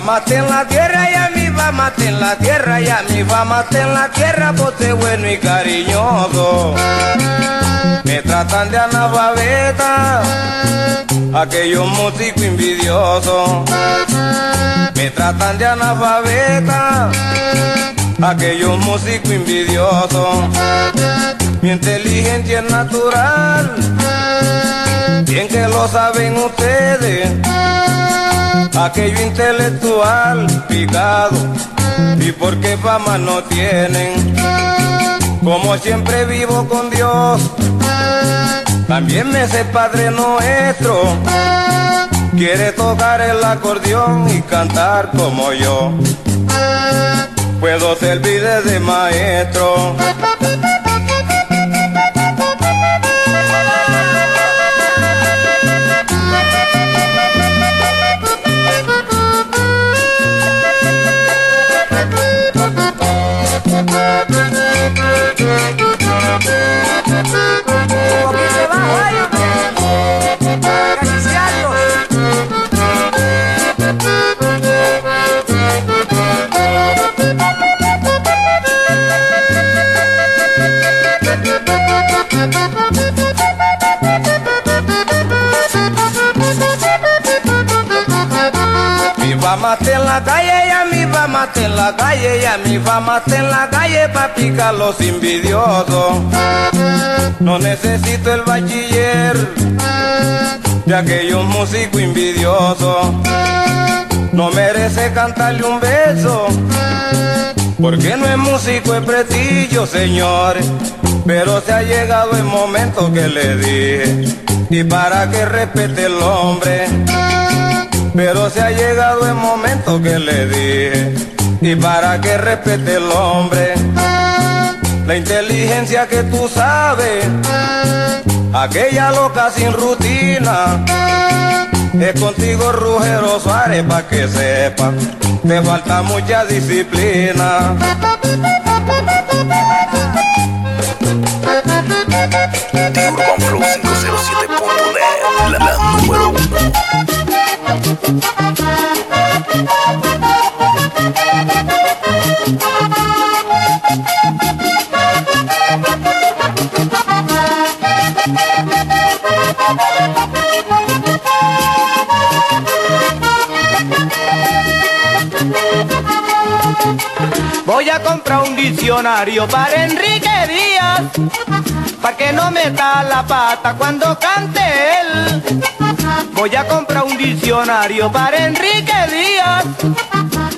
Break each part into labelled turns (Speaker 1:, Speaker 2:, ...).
Speaker 1: va mate en la tierra y a mi va mate en la tierra y a mi va mate en la tierra, bote bueno y cariñoso. Me tratan de analfabeta, aquellos músicos envidiosos. Me tratan de analfabeta, aquellos músicos envidiosos. Mi inteligencia es natural, bien que lo saben ustedes. Aquello intelectual picado, y porque fama no tienen. Como siempre vivo con Dios, también me sé Padre Nuestro. Quiere tocar el acordeón y cantar como yo. Puedo servir de maestro. La en la calle y a mi fama en la calle pa' picar los envidiosos. No necesito el bachiller de aquellos músicos envidiosos. No merece cantarle un beso, porque no es músico, es prestigio, señores. Pero se ha llegado el momento que le dije, y para que respete el hombre pero se ha llegado el momento que le dije, y para que respete el hombre, la inteligencia que tú sabes, aquella loca sin rutina, es contigo Rugero Suárez pa' que sepa, te falta mucha disciplina.
Speaker 2: Flow 507.net, la, la número.
Speaker 1: Voy a comprar un diccionario para Enrique Díaz, para que no meta la pata cuando cante él. Voy a comprar un diccionario para Enrique Díaz,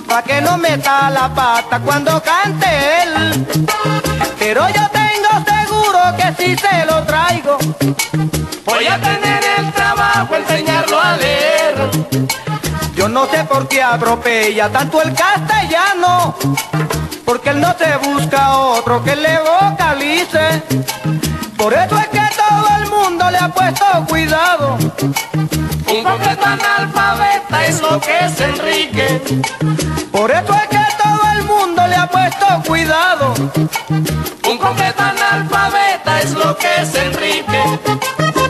Speaker 1: para que no meta la pata cuando cante él. Pero yo tengo seguro que si se lo traigo, voy a tener el trabajo enseñarlo a leer. Yo no sé por qué atropella tanto el castellano, porque él no se busca otro que le vocalice. Por eso es que todo el mundo le ha puesto cuidado. Un completo analfabeta es lo que es Enrique. Por eso es que todo el mundo le ha puesto cuidado. Un completo analfabeta es lo que es Enrique.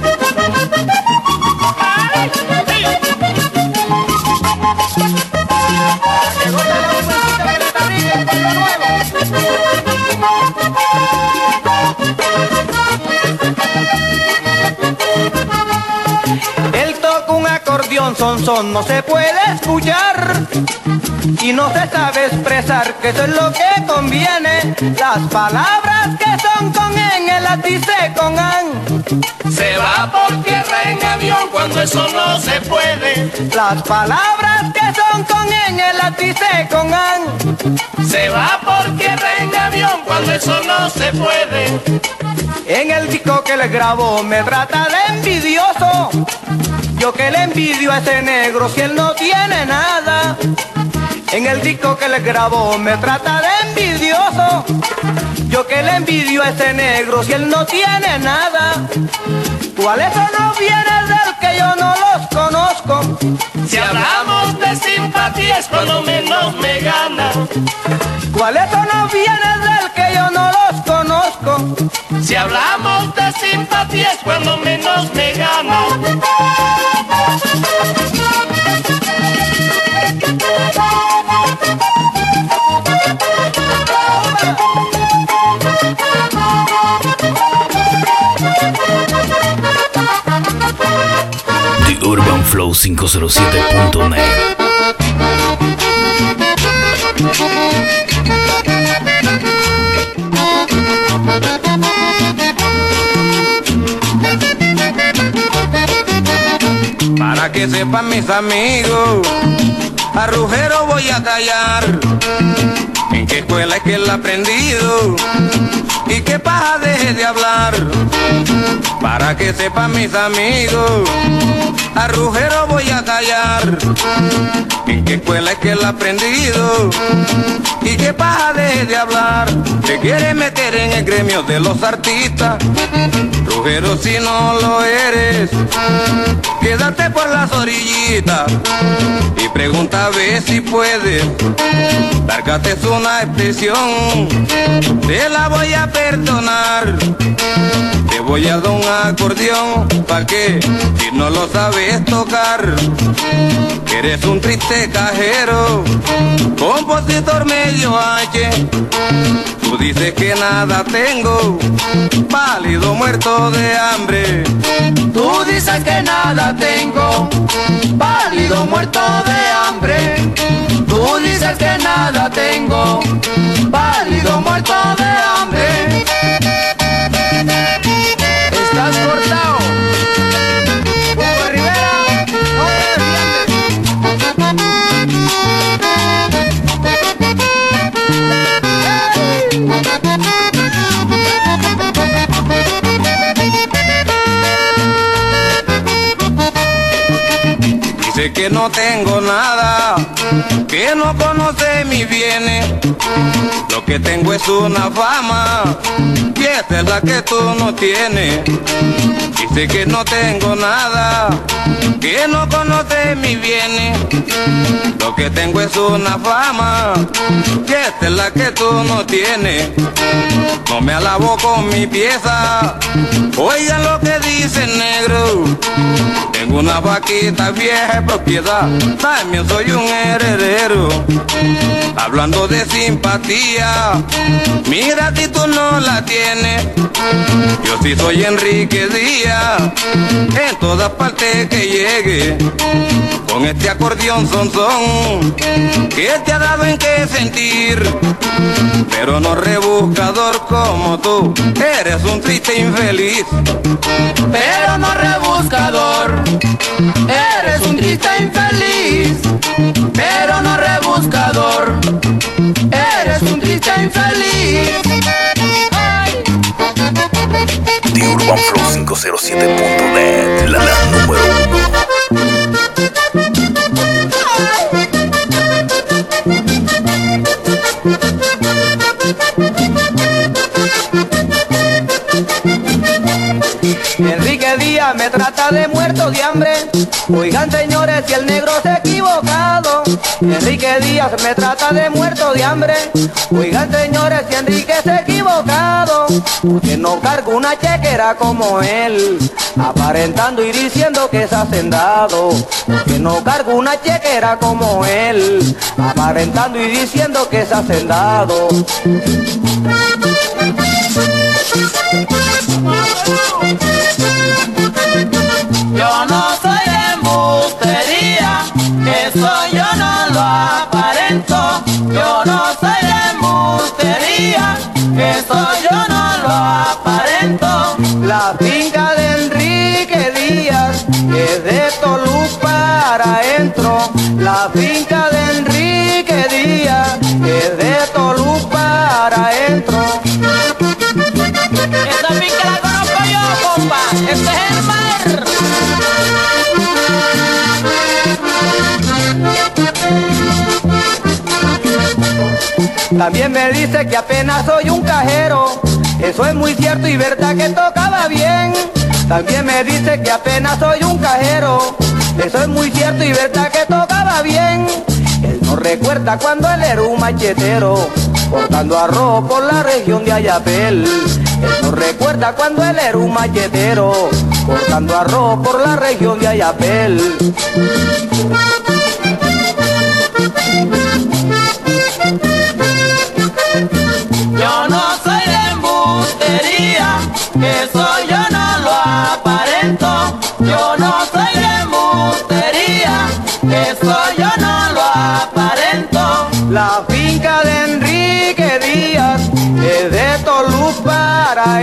Speaker 1: Son no se puede escuchar y no se sabe expresar que eso es lo que conviene. Las palabras que son con en el dice con an.
Speaker 3: Se va por tierra en avión cuando eso no se puede.
Speaker 1: Las palabras que son con en el dice con an.
Speaker 3: Se va por tierra en avión cuando eso no se puede.
Speaker 1: En el disco que le grabó me trata de envidioso. Yo que le envidio a ese negro si él no tiene nada. En el disco que le grabó me trata de envidioso. Yo que le envidio a ese negro si él no tiene nada. ¿Cuáles son los bienes del que yo no los conozco?
Speaker 3: Si hablamos de simpatía es cuando menos me gana.
Speaker 1: ¿Cuáles son los bienes del que yo no los conozco?
Speaker 3: Si hablamos de simpatía es cuando menos me gana.
Speaker 2: DurbanFlow507.net.
Speaker 1: Para que sepan mis amigos, a Rugero voy a callar. ¿En qué escuela es que él ha aprendido? ¿Y qué paja deje de hablar? Para que sepan mis amigos, a Rugero voy a callar. ¿En qué escuela es que él ha aprendido? ¿Y qué paja deje de hablar? ¿Te quiere meter en el gremio de los artistas? Rugero si no lo eres, quédate por las orillitas y pregunta a ver si puedes. Lárgate es una expresión, te la voy a perdonar. Te voy a dar un acordeón, ¿pa' qué? Si no lo sabes tocar. Eres un triste cajero, compositor medio H. Tú dices que nada tengo, pálido muerto de hambre.
Speaker 3: Tú dices que nada tengo, pálido muerto de hambre. Tú dices que nada tengo, pálido muerto de hambre.
Speaker 1: Que no tengo nada, que no conoce mis bienes. Lo que tengo es una fama, y esta es la que tú no tienes. Dice que no tengo nada, que no conoce mis bienes. Lo que tengo es una fama, y esta es la que tú no tienes. No me alabo con mi pieza, oigan lo que dice negro. Tengo una vaquita vieja propiedad, también soy un Hablando de simpatía, mira si tú no la tienes. Yo sí soy Enrique Díaz, en todas partes que llegue. Con este acordeón son son, que te ha dado en qué sentir. Pero no rebuscador como tú, eres un triste infeliz.
Speaker 3: pero no rebuscador. Eres un triste infeliz, pero no rebuscador. Eres un triste infeliz. Ay.
Speaker 2: DurbanFlow507.net. La, la número uno.
Speaker 1: Enrique Díaz me trata de muerto de hambre. Oigan señores, si el negro se ha equivocado. Enrique Díaz me trata de muerto de hambre. Oigan señores, si Enrique se ha equivocado. Porque no cargo una chequera como él. Aparentando y diciendo que es hacendado. Porque no cargo una chequera como él. Aparentando y diciendo que es hacendado.
Speaker 3: Yo no lo aparento.
Speaker 1: La finca de Enrique Díaz es de Toluca para adentro. La finca de Enrique Díaz es de Toluca para adentro.
Speaker 3: Esa finca la conozco yo, compa. Este es
Speaker 1: También me dice que apenas soy un cajero. Eso es muy cierto y verdad que tocaba bien. También me dice que apenas soy un cajero. Eso es muy cierto y verdad que tocaba bien. Él no recuerda cuando él era un machetero, cortando arroz por la región de Ayapel. Él no recuerda cuando él era un machetero, cortando arroz por la región de Ayapel.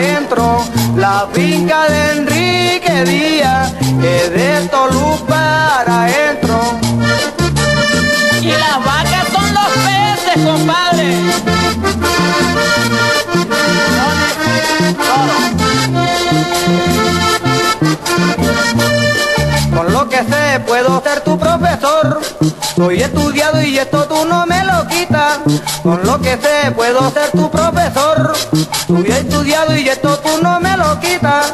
Speaker 4: Adentro. La finca de Enrique Díaz es de Tolú para adentro.
Speaker 5: Y las vacas son los peces, compadre.
Speaker 4: Con lo que sé puedo ser tu profesor. Soy estudiado y esto tú no me lo quitas. Con lo que sé puedo ser tu profesor. Soy estudiado y esto tú no me lo quitas.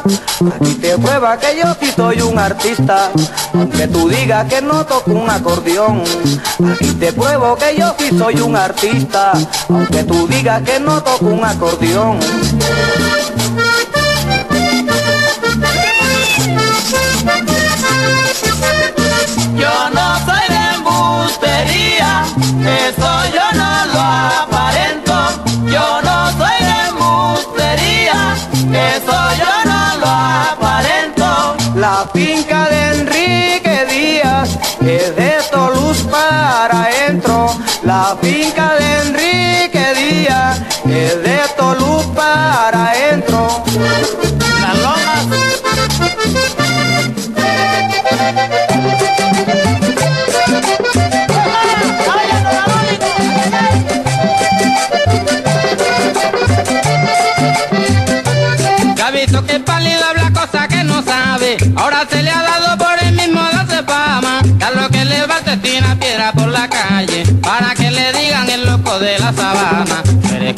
Speaker 4: Aquí te prueba que yo sí soy un artista. Aunque tú digas que no toco un acordeón. Aquí te pruebo que yo sí soy un artista. Aunque tú digas que no toco un acordeón.
Speaker 5: Yo no soy de embustería,
Speaker 4: La finca de Enrique Díaz es de Toluz para adentro. La finca de Enrique Díaz es de Toluz para adentro.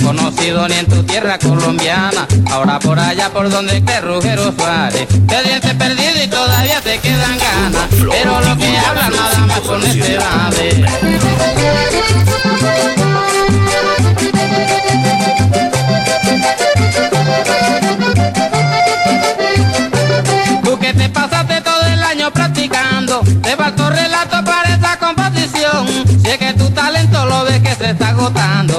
Speaker 6: Conocido ni en tu tierra colombiana. Ahora por allá por donde te Rugero Suárez. Te dientes perdido y todavía te quedan ganas. Pero lo que habla nada más con este vale. Tú que te pasaste todo el año practicando, te faltó relato para esta composición. Si es que tu talento lo ves que se está agotando,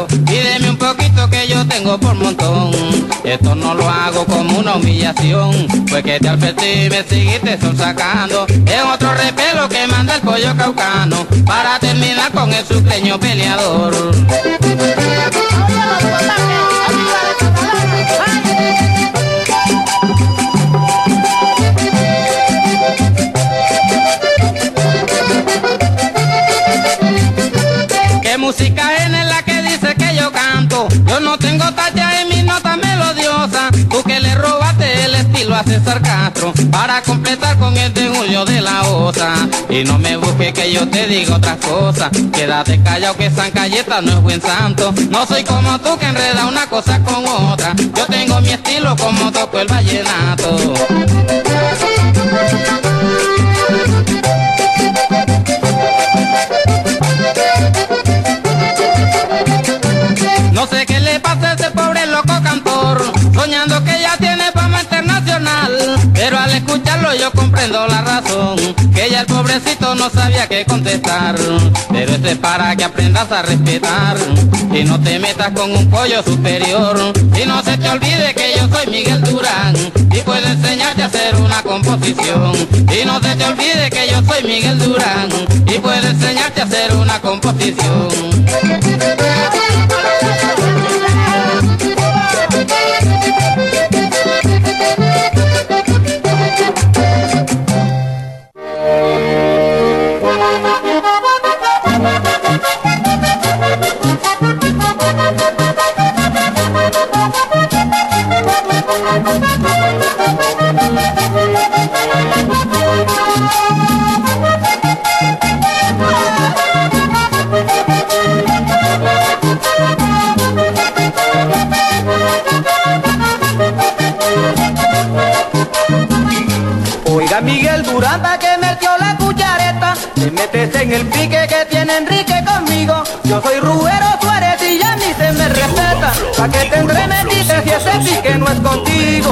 Speaker 6: por montón. Esto no lo hago como una humillación, pues que te advertí me seguiste sacando. Es otro repelo que manda el pollo caucano, para terminar con el sucreño peleador. A César Castro para completar con el de de la Osa. Y no me busques que yo te diga otras cosas. Quédate callado que San Cayeta no es buen santo. No soy como tú que enreda una cosa con otra. Yo tengo mi estilo como toco el vallenato. No sé qué le pasa a ese pobre loco escucharlo yo comprendo la razón, que ya el pobrecito no sabía qué contestar. Pero esto es para que aprendas a respetar y no te metas con un pollo superior. Y no se te olvide que yo soy Miguel Durán y puedo enseñarte a hacer una composición. Y no se te olvide que yo soy Miguel Durán y puedo enseñarte a hacer una composición.
Speaker 4: Metió la cuchareta, te metes en el pique que tiene Enrique conmigo. Yo soy Rubero Suárez y ya ni se me respeta. Pa' que te entremetiste si ese pique no es contigo.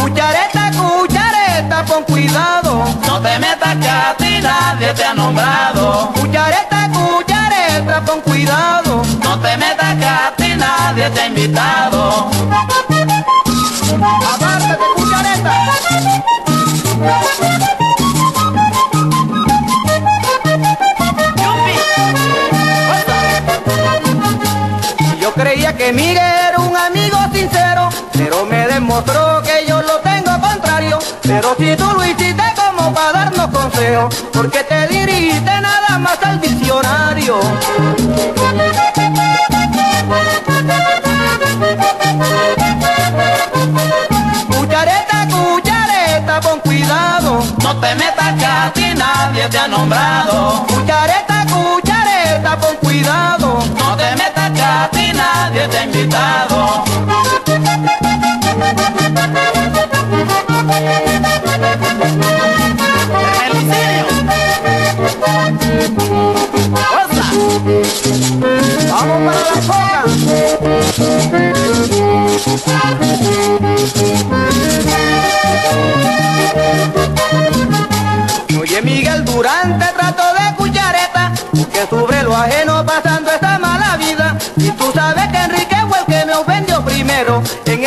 Speaker 4: Cuchareta, cuchareta, pon cuidado.
Speaker 5: No te metas que a ti nadie te ha nombrado.
Speaker 4: Cuchareta, cuchareta, pon cuidado.
Speaker 5: No te metas que a ti nadie te ha invitado.
Speaker 4: Que Miguel era un amigo sincero, pero me demostró que yo lo tengo contrario. Pero si tú lo hiciste como para darnos consejos, porque te dirigiste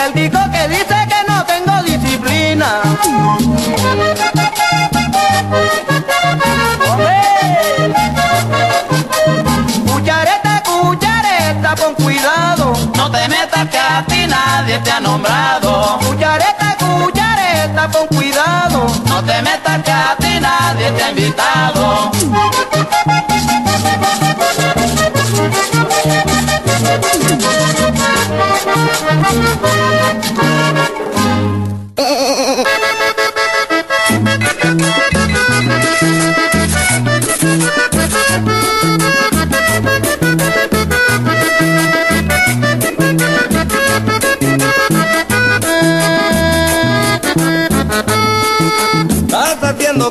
Speaker 4: el disco que dice que no tengo disciplina. Cuchareta, cuchareta, con cuidado.
Speaker 5: No te metas que a ti nadie te ha nombrado.
Speaker 4: Cuchareta, cuchareta, con cuidado.
Speaker 5: No te metas que a ti nadie te ha invitado.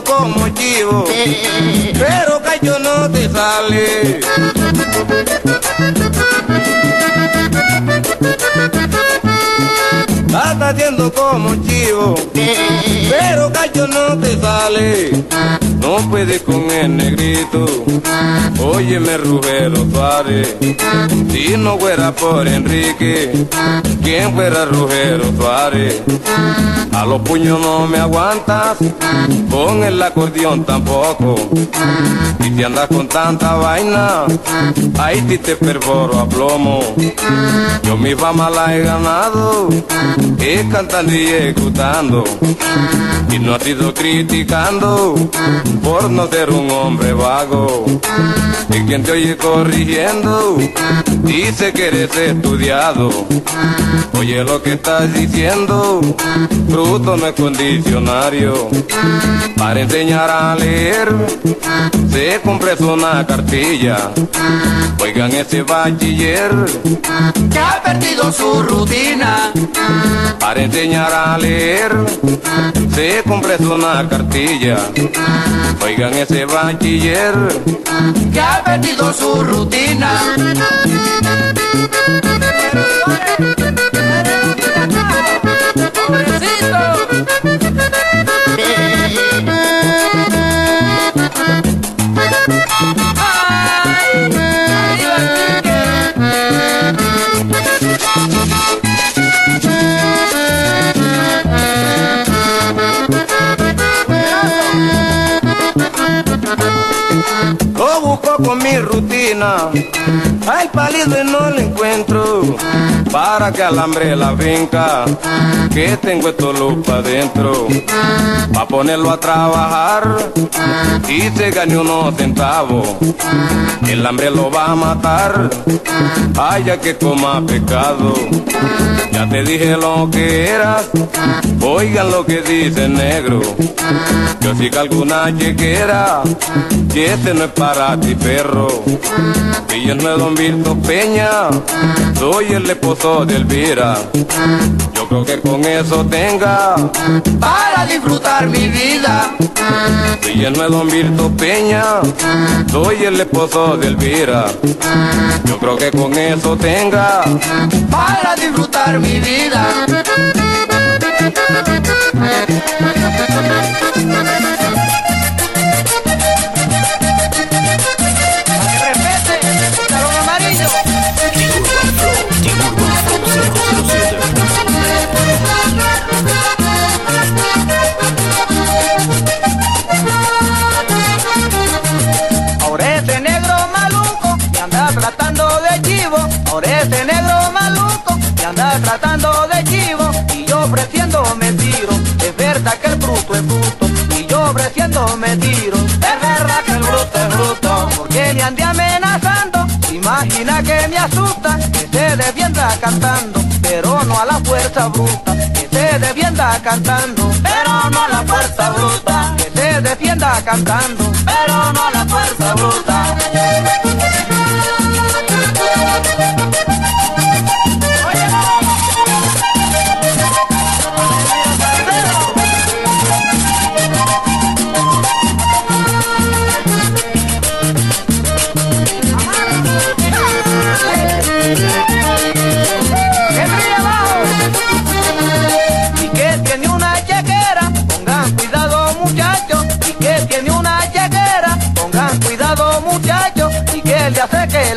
Speaker 1: Como chivo, pero cacho no te sale. Estás haciendo como chivo, pero cacho no te sale. No puedes con el negrito, óyeme Rugero Suárez. Si no fuera por Enrique, ¿quién fuera Rugero Suárez? A los puños no me aguantas, con el acordeón tampoco. Y si andas con tanta vaina, ahí sí te perforo a plomo. Yo mi fama la he ganado, es cantando y ejecutando. Y no ha sido criticando por no ser un hombre vago. Y quien te oye corrigiendo, dice que eres estudiado. Oye lo que estás diciendo, fruto no es condicionario. Para enseñar a leer, se compres una cartilla. Oigan ese bachiller,
Speaker 5: Que ha perdido su rutina.
Speaker 1: para enseñar a leer, se compres una cartilla. Oigan ese bachiller,
Speaker 5: Que ha perdido su rutina.
Speaker 1: Rutina. Hay pálido y no encuentro. Para que alambre la finca, que tengo esto lupa adentro. Pa' ponerlo a trabajar y se gane unos centavos. El hambre lo va a matar, haya que coma pecado. Ya te dije lo que eras, oigan lo que dice el negro. Yo sigo alguna chequera, y este no es para ti, perro. Que yo no es Don Virto Peña, soy el esposo de Elvira. Yo creo que con eso tenga,
Speaker 5: Para disfrutar mi vida.
Speaker 1: que yo no es Don Virto Peña, soy el esposo de Elvira. Yo creo que con eso tenga,
Speaker 5: Para disfrutar mi vida.
Speaker 4: Tratando de chivo y yo ofreciéndome tiro. Es verdad que el bruto es bruto y yo ofreciéndome tiro. Es verdad que el bruto es bruto porque me ande amenazando. Imagina que me asusta, que se defienda cantando, pero no a la fuerza bruta. Que se defienda cantando, pero no a la fuerza bruta. Que se defienda cantando, pero no a la fuerza bruta.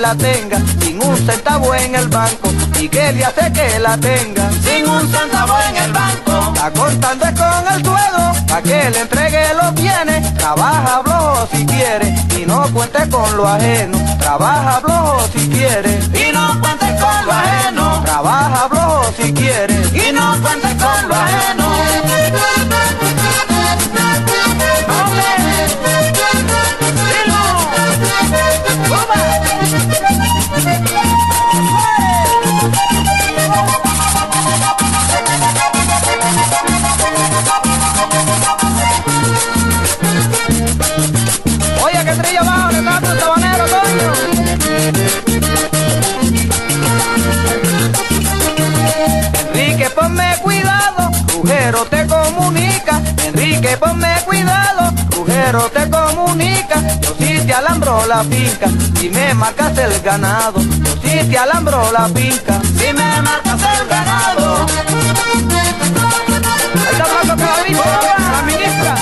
Speaker 4: La tenga sin un centavo en el banco. Y que le hace que la tenga
Speaker 5: Sin un centavo en el banco.
Speaker 4: Está contando con el sueldo, pa' que le entregue los bienes. Trabaja flojo si quiere, y no cuente con lo ajeno. Trabaja flojo si quiere,
Speaker 5: Y no cuentes con lo ajeno.
Speaker 4: trabaja flojo si quiere.
Speaker 5: Y no cuentes con lo ajeno.
Speaker 4: Enrique, ponme cuidado, Rugero te comunica. Yo sí te alambro la finca, si me marcas el ganado. Yo sí te alambro la finca.
Speaker 5: Si me marcas el ganado.
Speaker 4: La ministra.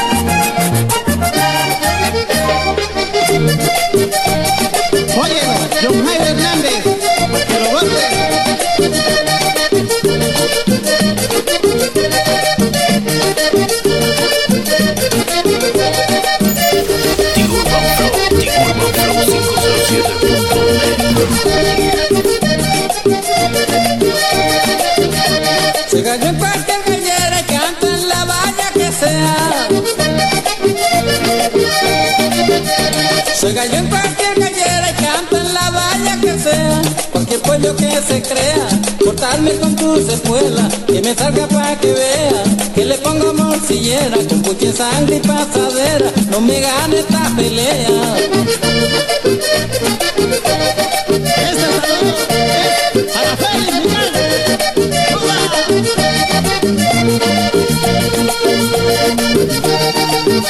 Speaker 7: Que
Speaker 6: se crea, cortarme con tu espuelas, que me salga pa' que vea, que le pongo morcillera, con puche sangre y pasadera, no me gane esta pelea.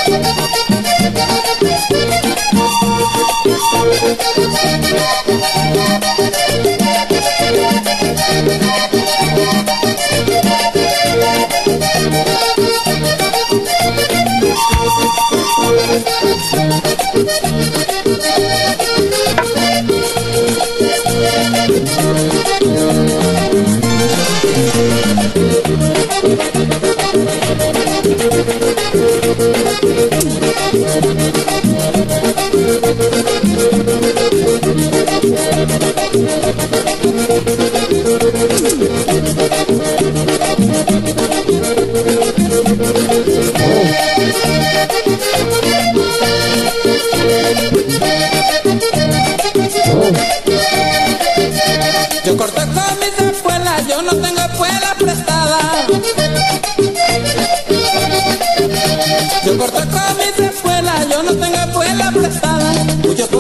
Speaker 7: Para.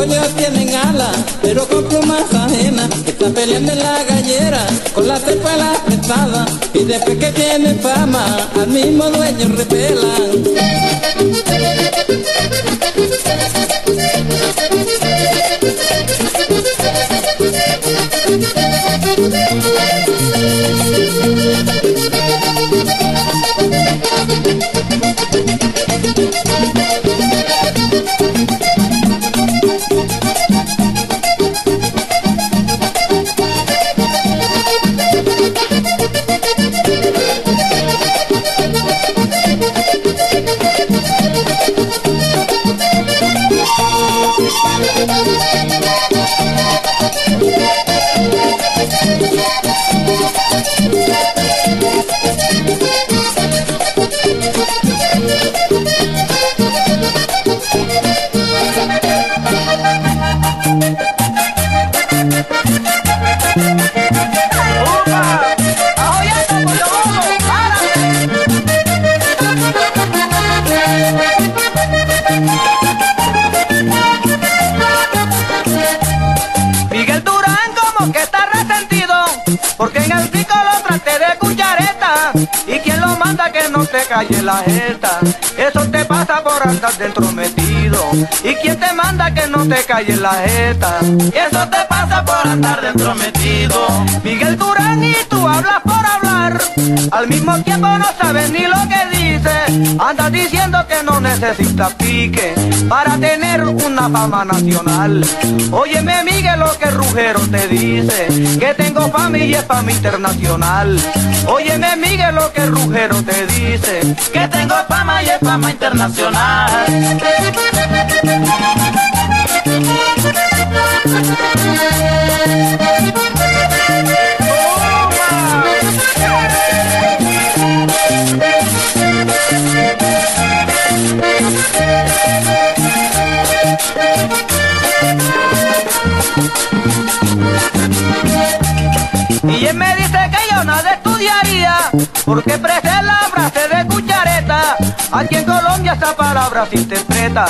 Speaker 6: Pollos tienen alas, pero con plumas ajenas. Están peleando en la gallera con las espuelas prestadas. Y después que tienen fama, al mismo dueño repelan.
Speaker 4: ¿Y te calle la jeta? Eso te pasa por andar dentro metido. ¿Y quién te manda que no te calle la jeta?
Speaker 5: Eso te pasa por andar dentro metido.
Speaker 4: Miguel Durán y tú hablas por hablar. Al mismo tiempo no sabes ni lo que dices. Andas diciendo que no necesitas pique para tener una fama nacional. Óyeme Miguel lo que Rugero te dice. Que tengo fama y es fama internacional. Óyeme Miguel lo que Rugero te dice.
Speaker 5: Que tengo fama y es fama internacional.
Speaker 4: Y él me dice que yo nada estudiaría, porque presté Aquí en Colombia esa palabra se interpreta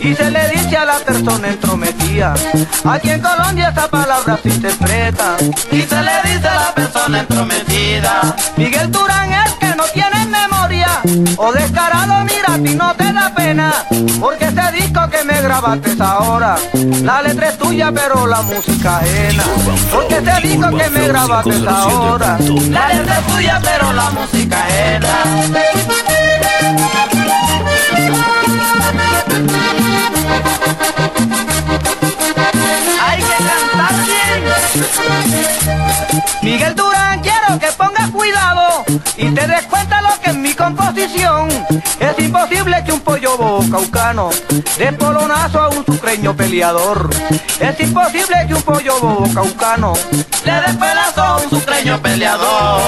Speaker 4: y se le dice a la persona entrometida. Aquí en Colombia esa palabra se interpreta
Speaker 5: Y se le dice a la persona entrometida.
Speaker 4: Miguel Durán es que no tiene memoria o descarado, mira, ti no te da pena porque ese disco que me grabaste ahora, la letra es tuya pero la música ajena. Porque ese disco que me grabaste ahora,
Speaker 5: La letra es tuya, pero la música era. Hay que cantar bien.
Speaker 4: Miguel Durán, quiero que pongas cuidado y te des cuenta lo que es mi composición. Es imposible que un pollo caucano dé polonazo a un sucreño peleador. Es imposible que un pollo caucano
Speaker 5: Le dé pelazo a un sucreño peleador.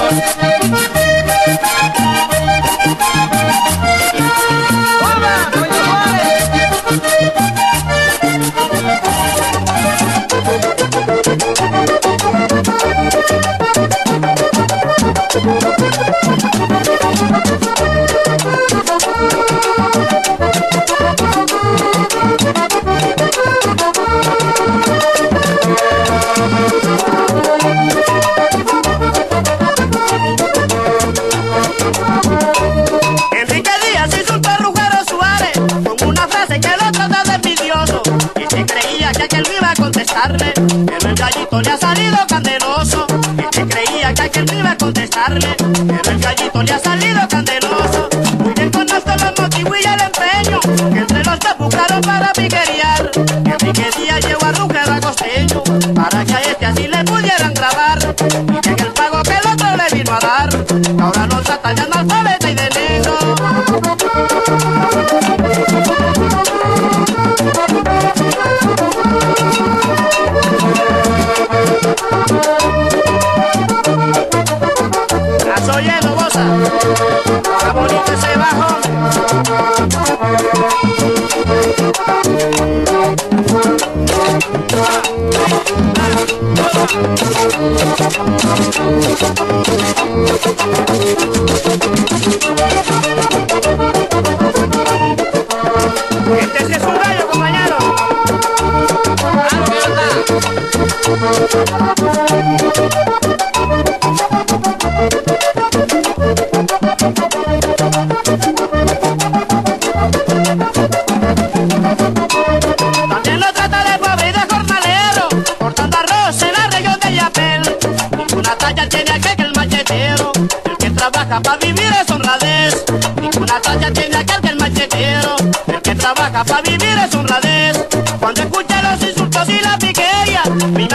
Speaker 8: Y creía que aquel no iba a contestarle, pero el gallito le ha salido candeloso. Muy bien conozco los motivos y el empeño que entre los dos buscaron para piquerear. Enrique Díaz llevó a Rugero a Costeño para que a este así le pudieran grabar y que en el pago que el otro le vino a dar, ahora lo tratan de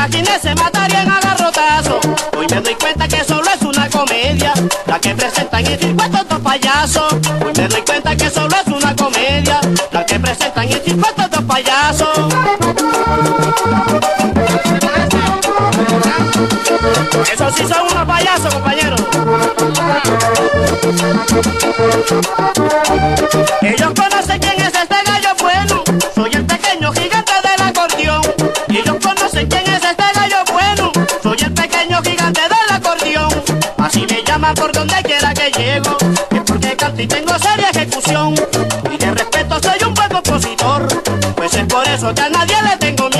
Speaker 8: imaginé se matarían a garrotazo. Hoy me doy cuenta que solo es una comedia, la que presentan en circuito estos payasos. Hoy me doy cuenta que solo es una comedia, la que presentan en circuito estos payasos. Eso sí son unos payasos, compañeros. Ellos conocen Por donde quiera que llego. Es porque canto y tengo seria ejecución. Y de respeto soy un buen compositor. Pues es por eso que a nadie le tengo